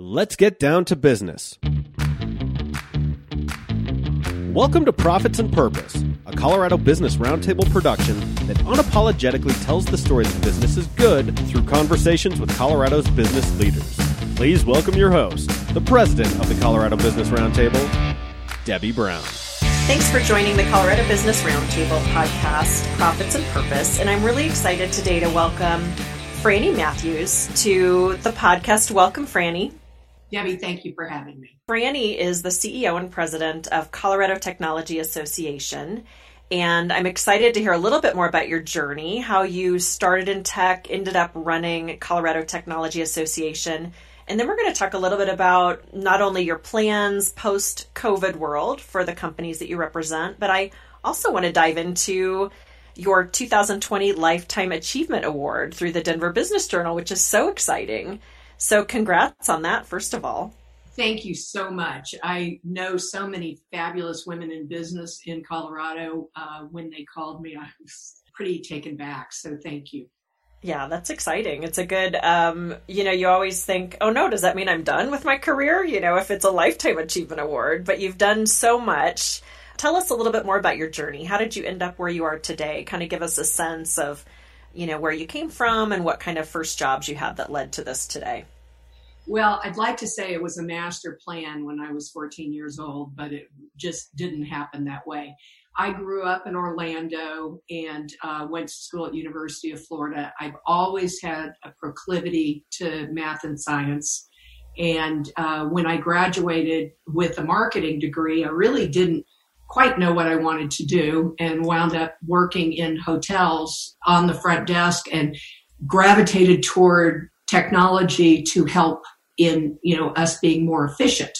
Let's get down to business. Welcome to Profits and Purpose, a Colorado Business Roundtable production that unapologetically tells the story that business is good through conversations with Colorado's business leaders. Please welcome your host, the president of the Colorado Business Roundtable, Debbie Brown. Thanks for joining the Colorado Business Roundtable podcast, Profits and Purpose. And I'm really excited today to welcome Franny Matthews to the podcast. Welcome, Franny. Debbie, thank you for having me. Franny is the CEO and president of Colorado Technology Association. And I'm excited to hear a little bit more about your journey, how you started in tech, ended up running Colorado Technology Association. And then we're going to talk a little bit about not only your plans post COVID world for the companies that you represent, but I also want to dive into your 2020 Lifetime Achievement Award through the Denver Business Journal, which is so exciting. So, congrats on that, first of all. Thank you so much. I know so many fabulous women in business in Colorado. Uh, when they called me, I was pretty taken back. So, thank you. Yeah, that's exciting. It's a good, um, you know, you always think, oh no, does that mean I'm done with my career? You know, if it's a Lifetime Achievement Award, but you've done so much. Tell us a little bit more about your journey. How did you end up where you are today? Kind of give us a sense of, you know, where you came from and what kind of first jobs you had that led to this today. Well, I'd like to say it was a master plan when I was 14 years old, but it just didn't happen that way. I grew up in Orlando and uh, went to school at University of Florida. I've always had a proclivity to math and science. And uh, when I graduated with a marketing degree, I really didn't quite know what I wanted to do and wound up working in hotels on the front desk and gravitated toward technology to help in, you know, us being more efficient.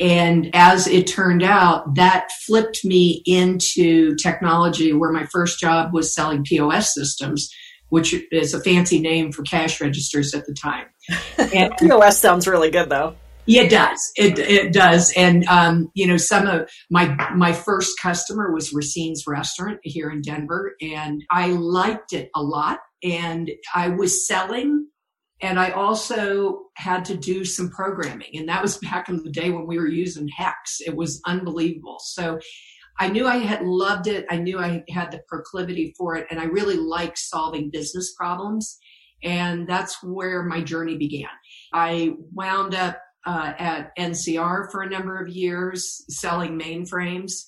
And as it turned out, that flipped me into technology where my first job was selling POS systems, which is a fancy name for cash registers at the time. And POS sounds really good though. It does. It it does. And um, you know, some of my my first customer was Racine's restaurant here in Denver, and I liked it a lot. And I was selling, and I also had to do some programming, and that was back in the day when we were using hex. It was unbelievable. So. I knew I had loved it. I knew I had the proclivity for it, and I really liked solving business problems. And that's where my journey began. I wound up uh, at NCR for a number of years, selling mainframes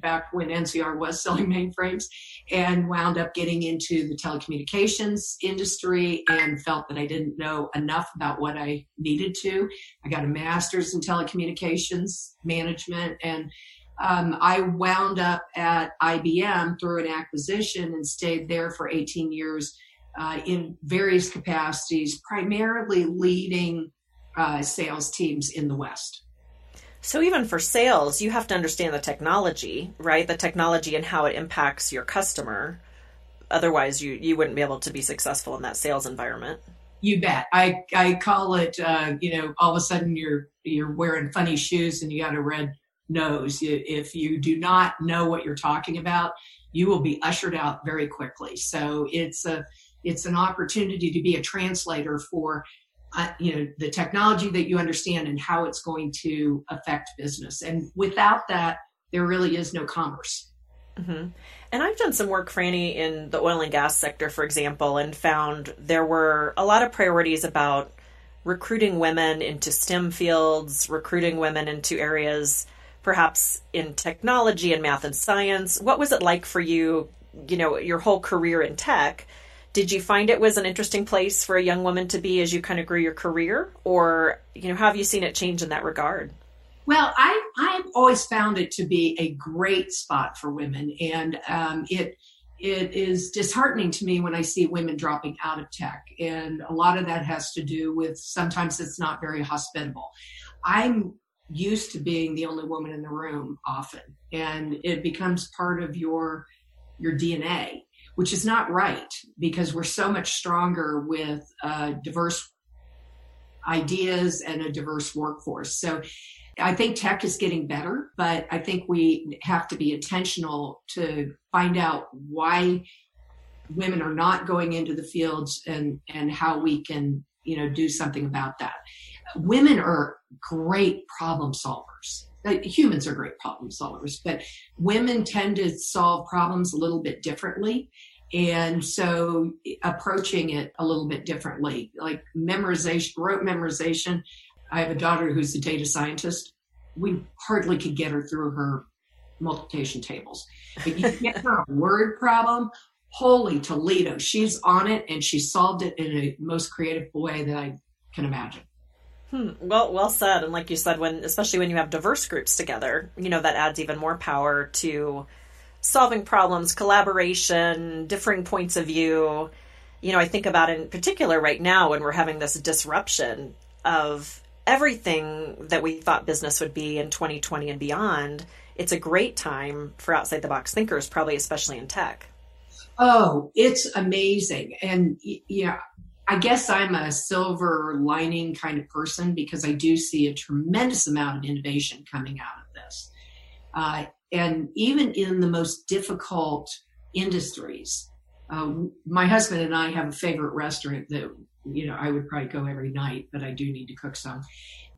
back when NCR was selling mainframes, and wound up getting into the telecommunications industry and felt that I didn't know enough about what I needed to. I got a master's in telecommunications management and um, I wound up at IBM through an acquisition and stayed there for 18 years uh, in various capacities, primarily leading uh, sales teams in the West. So even for sales, you have to understand the technology, right? The technology and how it impacts your customer. Otherwise, you you wouldn't be able to be successful in that sales environment. You bet. I I call it. Uh, you know, all of a sudden you're you're wearing funny shoes and you got a red nose. If you do not know what you're talking about, you will be ushered out very quickly. So it's a it's an opportunity to be a translator for uh, you know the technology that you understand and how it's going to affect business. And without that there really is no commerce. Mm-hmm. and i've done some work franny in the oil and gas sector for example and found there were a lot of priorities about recruiting women into stem fields recruiting women into areas perhaps in technology and math and science. What was it like for you you know your whole career in tech did you find it was an interesting place for a young woman to be as you kind of grew your career? Or you know how have you seen it change in that regard? Well i i've always found it to be a great spot for women. And um, it it is disheartening to me when i see women dropping out of tech. And a lot of that has to do with sometimes it's not very hospitable. I'm used to being the only woman in the room often. And it becomes part of your your dna which is not right because we're so much stronger with uh, diverse ideas and a diverse workforce. So I think tech is getting better, but I think we have to be intentional to find out why women are not going into the fields and, and how we can, you know, do something about that. women are great problem solvers. Uh, humans are great problem solvers, but women tend to solve problems a little bit differently. And so uh, approaching it a little bit differently, like memorization, rote memorization. I have a daughter who's a data scientist. We hardly could get her through her multiplication tables. But you get her a word problem, holy Toledo, she's on it and she solved it in a most creative way that I can imagine. Hmm. Well, well said. And like you said, when especially when you have diverse groups together, you know that adds even more power to solving problems, collaboration, differing points of view. You know, I think about in particular right now when we're having this disruption of everything that we thought business would be in 2020 and beyond. It's a great time for outside the box thinkers, probably especially in tech. Oh, it's amazing. And yeah, I guess I'm a silver lining kind of person because I do see a tremendous amount of innovation coming out of this. Uh, and even in the most difficult industries, uh, my husband and I have a favorite restaurant that you know I would probably go every night, but I do need to cook some.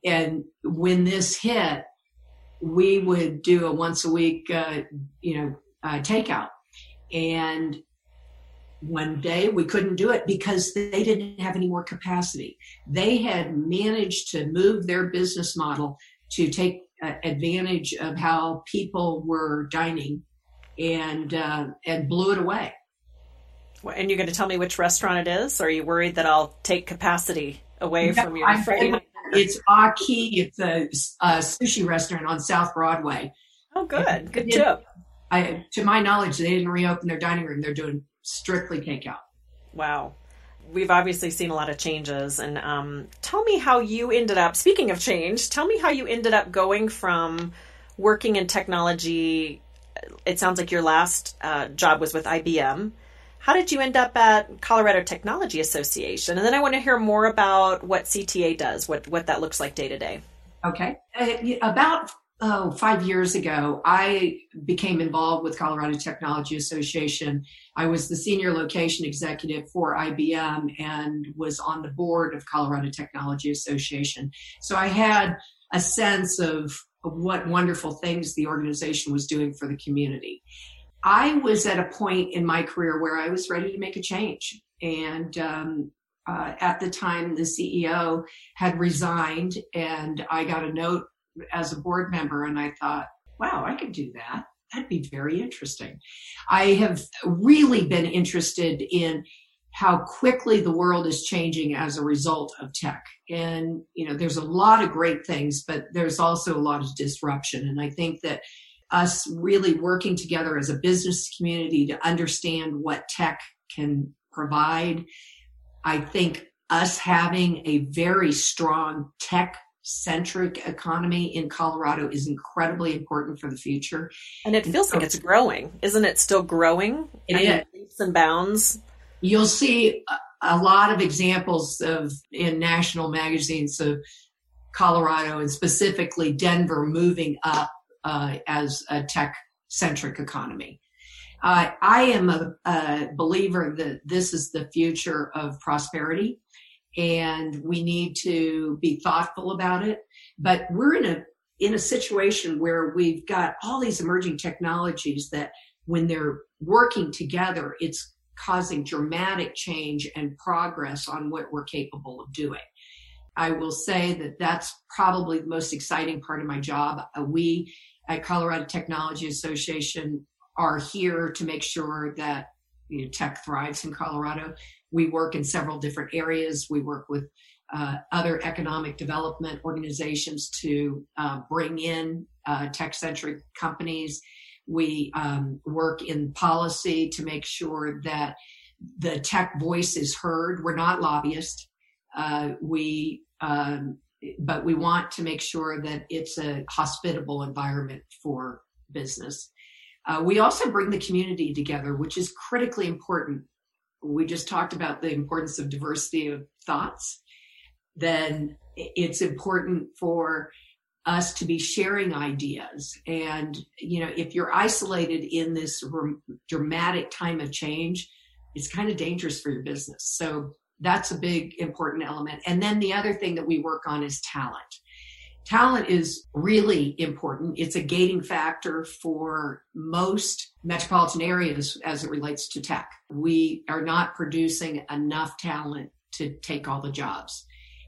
And when this hit, we would do a once a week, uh, you know, uh, takeout, and one day we couldn't do it because they didn't have any more capacity. They had managed to move their business model to take uh, advantage of how people were dining and uh, and blew it away. And you're going to tell me which restaurant it is? Or are you worried that I'll take capacity away no, from your friend? It's Aki. It's a, a, sushi restaurant on South Broadway. Oh, good. Good tip. I, to my knowledge, they didn't reopen their dining room. They're doing strictly takeout. Wow. We've obviously seen a lot of changes. And um, tell me how you ended up, speaking of change, tell me how you ended up going from working in technology. It sounds like your last uh, job was with IBM. How did you end up at Colorado Technology Association? And then I want to hear more about what CTA does, what, what that looks like day to day. Okay. Uh, about oh, five years ago, I became involved with Colorado Technology Association. I was the senior location executive for IBM and was on the board of Colorado Technology Association. So I had a sense of, of what wonderful things the organization was doing for the community. I was at a point in my career where I was ready to make a change. And um, uh, at the time, the CEO had resigned, and I got a note as a board member and I thought, wow, I could do that. That'd be very interesting. I have really been interested in how quickly the world is changing as a result of tech. And, you know, there's a lot of great things, but there's also a lot of disruption. And I think that us really working together as a business community to understand what tech can provide, I think us having a very strong tech centric economy in Colorado is incredibly important for the future. And it feels like it's growing, isn't it? Still growing. It I is. leaps and bounds. You'll see a, a lot of examples of in national magazines of Colorado and specifically Denver moving up uh, as a tech centric economy. Uh, I am a, a believer that this is the future of prosperity and we need to be thoughtful about it. But we're in a in a situation where we've got all these emerging technologies that when they're working together, it's causing dramatic change and progress on what we're capable of doing. I will say that that's probably the most exciting part of my job. Uh, we at Colorado Technology Association are here to make sure that you know, tech thrives in Colorado. We work in several different areas. We work with uh, other economic development organizations to uh, bring in uh, tech centric companies. We um, work in policy to make sure that the tech voice is heard. We're not lobbyists. Uh, we, um, but we want to make sure that it's a hospitable environment for business. Uh, we also bring the community together, which is critically important we just talked about the importance of diversity of thoughts, then it's important for us to be sharing ideas. And, you know, if you're isolated in this dramatic time of change, it's kind of dangerous for your business. So that's a big important element. And then the other thing that we work on is talent. Talent is really important. It's a gating factor for most metropolitan areas as it relates to tech. We are not producing enough talent to take all the jobs.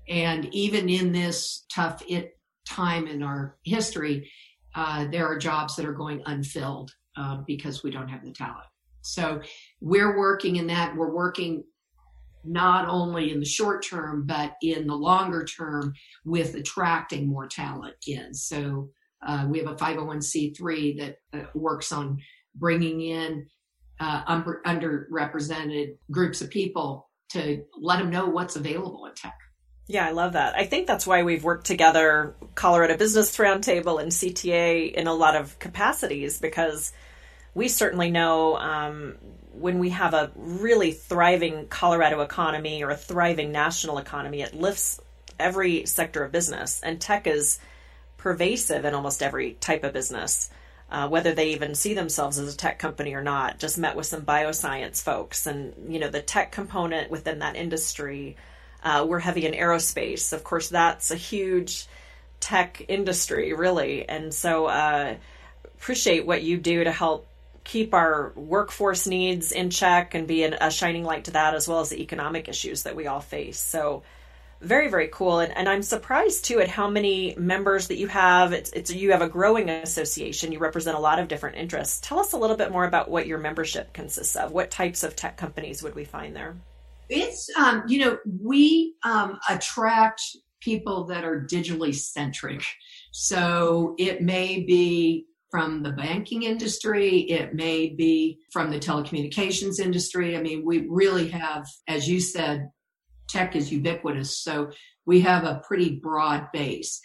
And even in this tough it, time in our history, uh, there are jobs that are going unfilled uh, because we don't have the talent. So we're working in that. We're working not only in the short term, but in the longer term with attracting more talent in. So uh, we have a 501c3 that uh, works on bringing in uh, under, underrepresented groups of people to let them know what's available in tech. Yeah, I love that. I think that's why we've worked together, Colorado Business Roundtable and CTA, in a lot of capacities because we certainly know um, when we have a really thriving Colorado economy or a thriving national economy, it lifts every sector of business. And tech is pervasive in almost every type of business, uh, whether they even see themselves as a tech company or not. Just met with some bioscience folks, and you know the tech component within that industry. Uh, we're heavy in aerospace, of course. That's a huge tech industry, really, and so uh, appreciate what you do to help keep our workforce needs in check and be an, a shining light to that as well as the economic issues that we all face. So very very cool. And, and i'm surprised too at how many members that you have. It's, it's you have a growing association. You represent a lot of different interests. Tell us a little bit more about what your membership consists of. What types of tech companies would we find there? It's um, you know we um, attract people that are digitally centric. So it may be from the banking industry, it may be from the telecommunications industry. I mean, we really have, as you said, tech is ubiquitous, so we have a pretty broad base.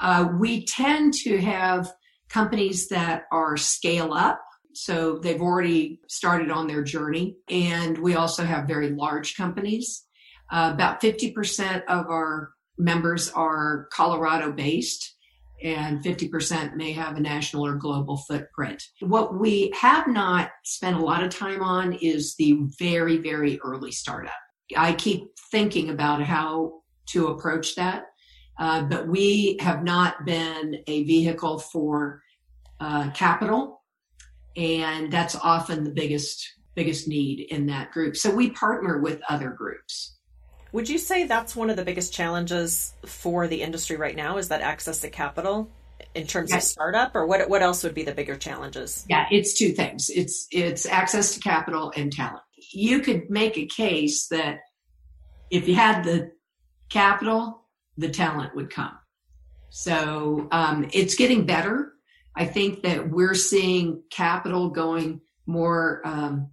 Uh, we tend to have companies that are scale up. So they've already started on their journey. And we also have very large companies. Uh, about 50% of our members are Colorado based and 50% may have a national or global footprint. What we have not spent a lot of time on is the very, very early startup. I keep thinking about how to approach that, uh, but we have not been a vehicle for uh, capital, and that's often the biggest biggest need in that group. So we partner with other groups. Would you say that's one of the biggest challenges for the industry right now? Is that access to capital in terms yes. of startup, or what? What else would be the bigger challenges? Yeah, it's two things. It's it's access to capital and talent. You could make a case that if you had the capital, the talent would come. So um, it's getting better. I think that we're seeing capital going more um,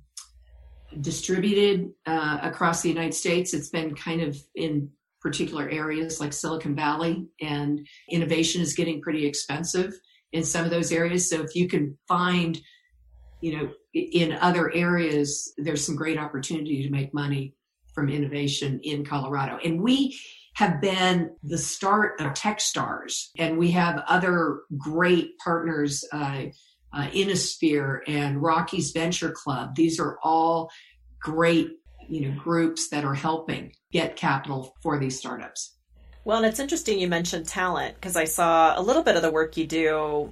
distributed uh, across the United States. It's been kind of in particular areas like Silicon Valley, and innovation is getting pretty expensive in some of those areas. So if you can find, you know, in other areas, there's some great opportunity to make money from innovation in Colorado. And we have been the start of Techstars, and we have other great partners. Uh, uh, Innosphere and Rockies Venture Club. These are all great, you know, groups that are helping get capital for these startups. Well, and it's interesting you mentioned talent because I saw a little bit of the work you do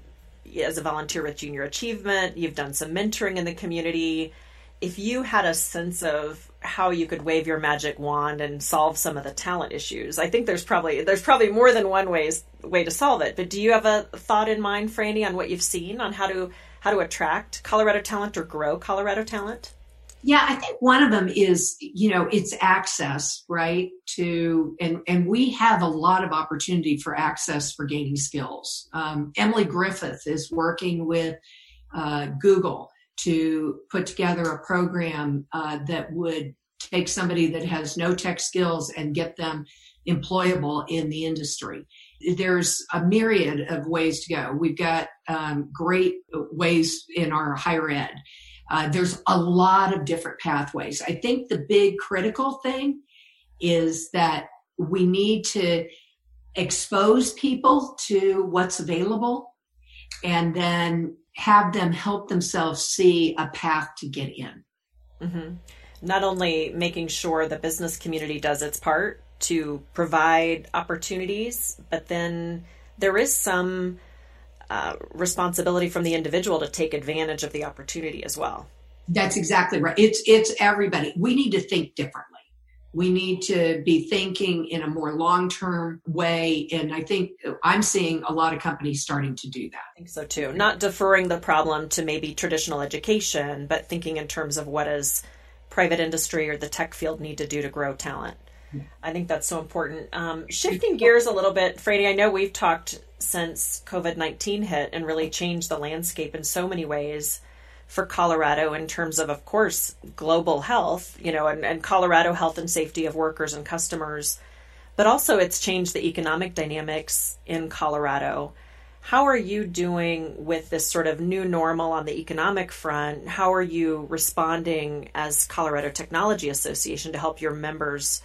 as a volunteer with Junior Achievement. You've done some mentoring in the community. If you had a sense of how you could wave your magic wand and solve some of the talent issues, I think there's probably there's probably more than one ways way to solve it. But do you have a thought in mind, Franny, on what you've seen on how to how to attract Colorado talent or grow Colorado talent? Yeah, I think one of them is, you know, it's access, right? To, and, and we have a lot of opportunity for access for gaining skills. Um, Emily Griffith is working with uh, Google to put together a program uh, that would take somebody that has no tech skills and get them employable in the industry. There's a myriad of ways to go. We've got um, great ways in our higher ed. Uh, there's a lot of different pathways. I think the big critical thing is that we need to expose people to what's available and then have them help themselves see a path to get in. Mm-hmm. not only making sure the business community does its part to provide opportunities, but then there is some uh, responsibility from the individual to take advantage of the opportunity as well. That's exactly right. It's it's everybody. We need to think differently. We need to be thinking in a more long term way. And I think I'm seeing a lot of companies starting to do that. I think so too. Not deferring the problem to maybe traditional education, but thinking in terms of what does private industry or the tech field need to do to grow talent. I think that's so important. Um, shifting gears a little bit, Franny, I know we've talked since COVID 19 hit and really changed the landscape in so many ways for Colorado in terms of, of course, global health, you know, and, and Colorado health and safety of workers and customers. But also, it's changed the economic dynamics in Colorado. How are you doing with this sort of new normal on the economic front? How are you responding as Colorado Technology Association to help your members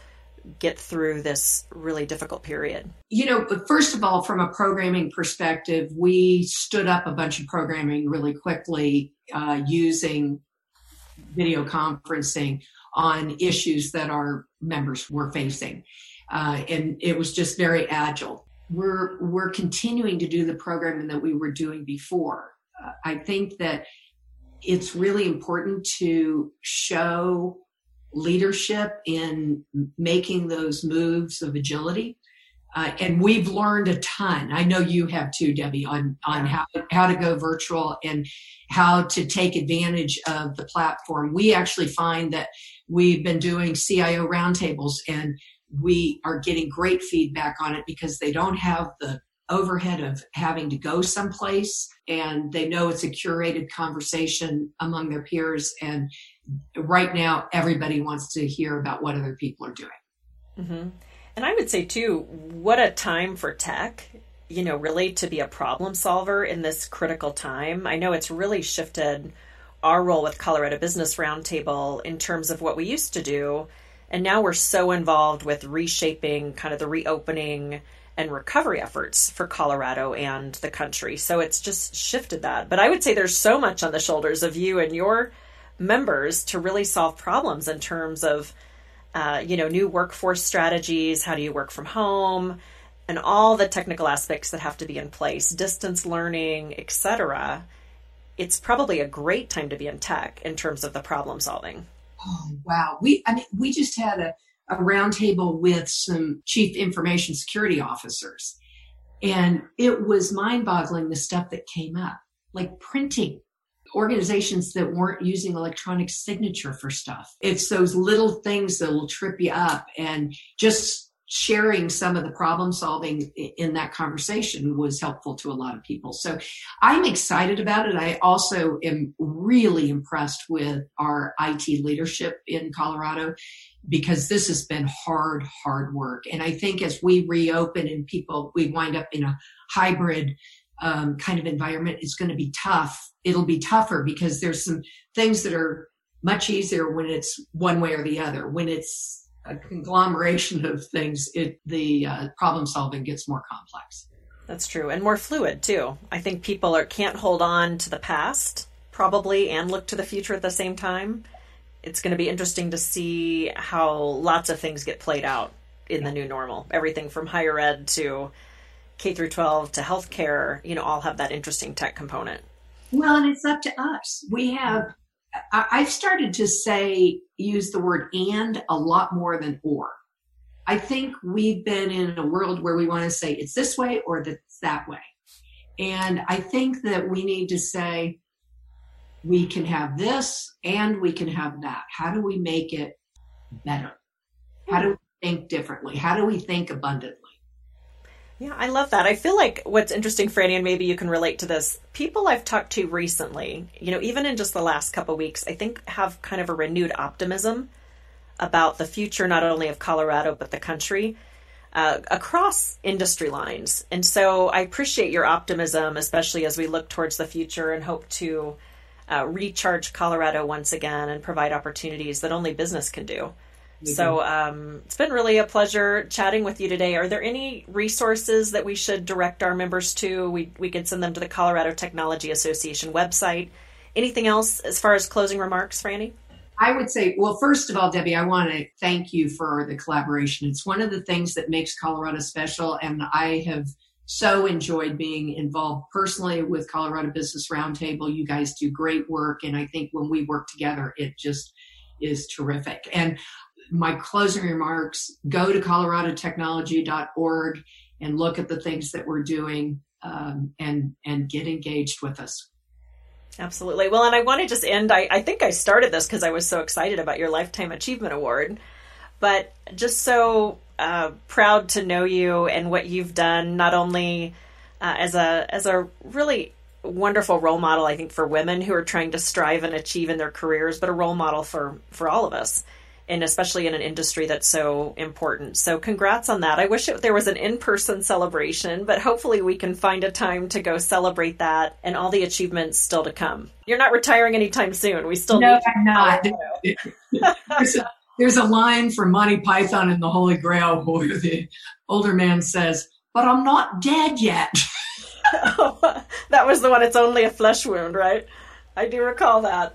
get through this really difficult period? You know, first of all, from a programming perspective, we stood up a bunch of programming really quickly uh, using video conferencing on issues that our members were facing. Uh, and it was just very agile. We're, we're continuing to do the programming that we were doing before. Uh, I think that it's really important to show leadership in making those moves of agility. Uh, and we've learned a ton. I know you have too, Debbie, on on how how to go virtual and how to take advantage of the platform. We actually find that we've been doing CIO roundtables, and we are getting great feedback on it because they don't have the overhead of having to go someplace, and they know it's a curated conversation among their peers, and right now everybody wants to hear about what other people are doing. Mm-hmm. And I would say too, what a time for tech, you know, really to be a problem solver in this critical time. I know it's really shifted our role with Colorado Business Roundtable in terms of what we used to do. And now we're so involved with reshaping kind of the reopening and recovery efforts for Colorado and the country. So it's just shifted that. But I would say there's so much on the shoulders of you and your members to really solve problems in terms of uh, you know new workforce strategies how do you work from home and all the technical aspects that have to be in place distance learning etc it's probably a great time to be in tech in terms of the problem solving. Oh wow. We i mean we just had a, a roundtable with some chief information security officers and it was mind boggling the stuff that came up. Like printing organizations that weren't using electronic signature for stuff. It's those little things that will trip you up and just sharing some of the problem solving in that conversation was helpful to a lot of people. So I'm excited about it. I also am really impressed with our IT leadership in Colorado because this has been hard, hard work. And I think as we reopen and people, we wind up in a hybrid um, kind of environment is going to be tough. It'll be tougher because there's some things that are much easier when it's one way or the other. When it's a conglomeration of things, it the uh, problem solving gets more complex. That's true, and more fluid too. I think people are can't hold on to the past probably and look to the future at the same time. It's going to be interesting to see how lots of things get played out in the new normal. Everything from higher ed to K through 12 to healthcare, you know, all have that interesting tech component. Well, and it's up to us. We have, I've started to say, use the word and a lot more than or. I think we've been in a world where we want to say it's this way or it's that way. And I think that we need to say, we can have this and we can have that. How do we make it better? How do we think differently? How do we think abundantly? Yeah, I love that. I feel like what's interesting, Franny, and maybe you can relate to this. People I've talked to recently, you know, even in just the last couple weeks, I think have kind of a renewed optimism about the future, not only of Colorado but the country, uh, across industry lines. And so I appreciate your optimism, especially as we look towards the future and hope to uh, recharge Colorado once again and provide opportunities that only business can do. So um, it's been really a pleasure chatting with you today. Are there any resources that we should direct our members to? We, we could send them to the Colorado Technology Association website. Anything else as far as closing remarks, Franny? I would say, well, first of all, Debbie, I want to thank you for the collaboration. It's one of the things that makes Colorado special, and I have so enjoyed being involved personally with Colorado Business Roundtable. You guys do great work, and I think when we work together, it just is terrific. And my closing remarks go to coloradotechnology.org and look at the things that we're doing um, and and get engaged with us. Absolutely. Well, and I want to just end. I, I think I started this because I was so excited about your Lifetime Achievement Award, but just so uh, proud to know you and what you've done, not only uh, as a as a really wonderful role model, I think, for women who are trying to strive and achieve in their careers, but a role model for for all of us and especially in an industry that's so important. So, congrats on that. I wish it, there was an in person celebration, but hopefully, we can find a time to go celebrate that and all the achievements still to come. You're not retiring anytime soon. We still no, need I'm not. there's, a, there's a line from Monty Python in the Holy Grail where the older man says, "But I'm not dead yet." that was the one. It's only a flesh wound, right? I do recall that.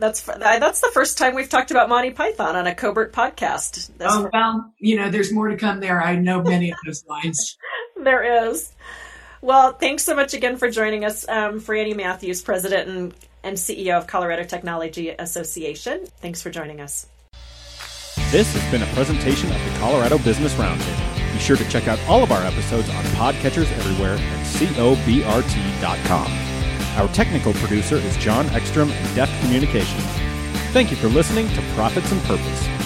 That's that's the first time we've talked about Monty Python on a Cobert podcast. That's oh well, you know, there's more to come there. I know many of those lines. there is. Well, thanks so much again for joining us, um, Franny Matthews, President and, and CEO of Colorado Technology Association. Thanks for joining us. This has been a presentation of the Colorado Business Roundtable. Be sure to check out all of our episodes on podcatchers everywhere and cobrt.com. Our technical producer is John Ekstrom Deft Communications. Thank you for listening to Profits and Purpose.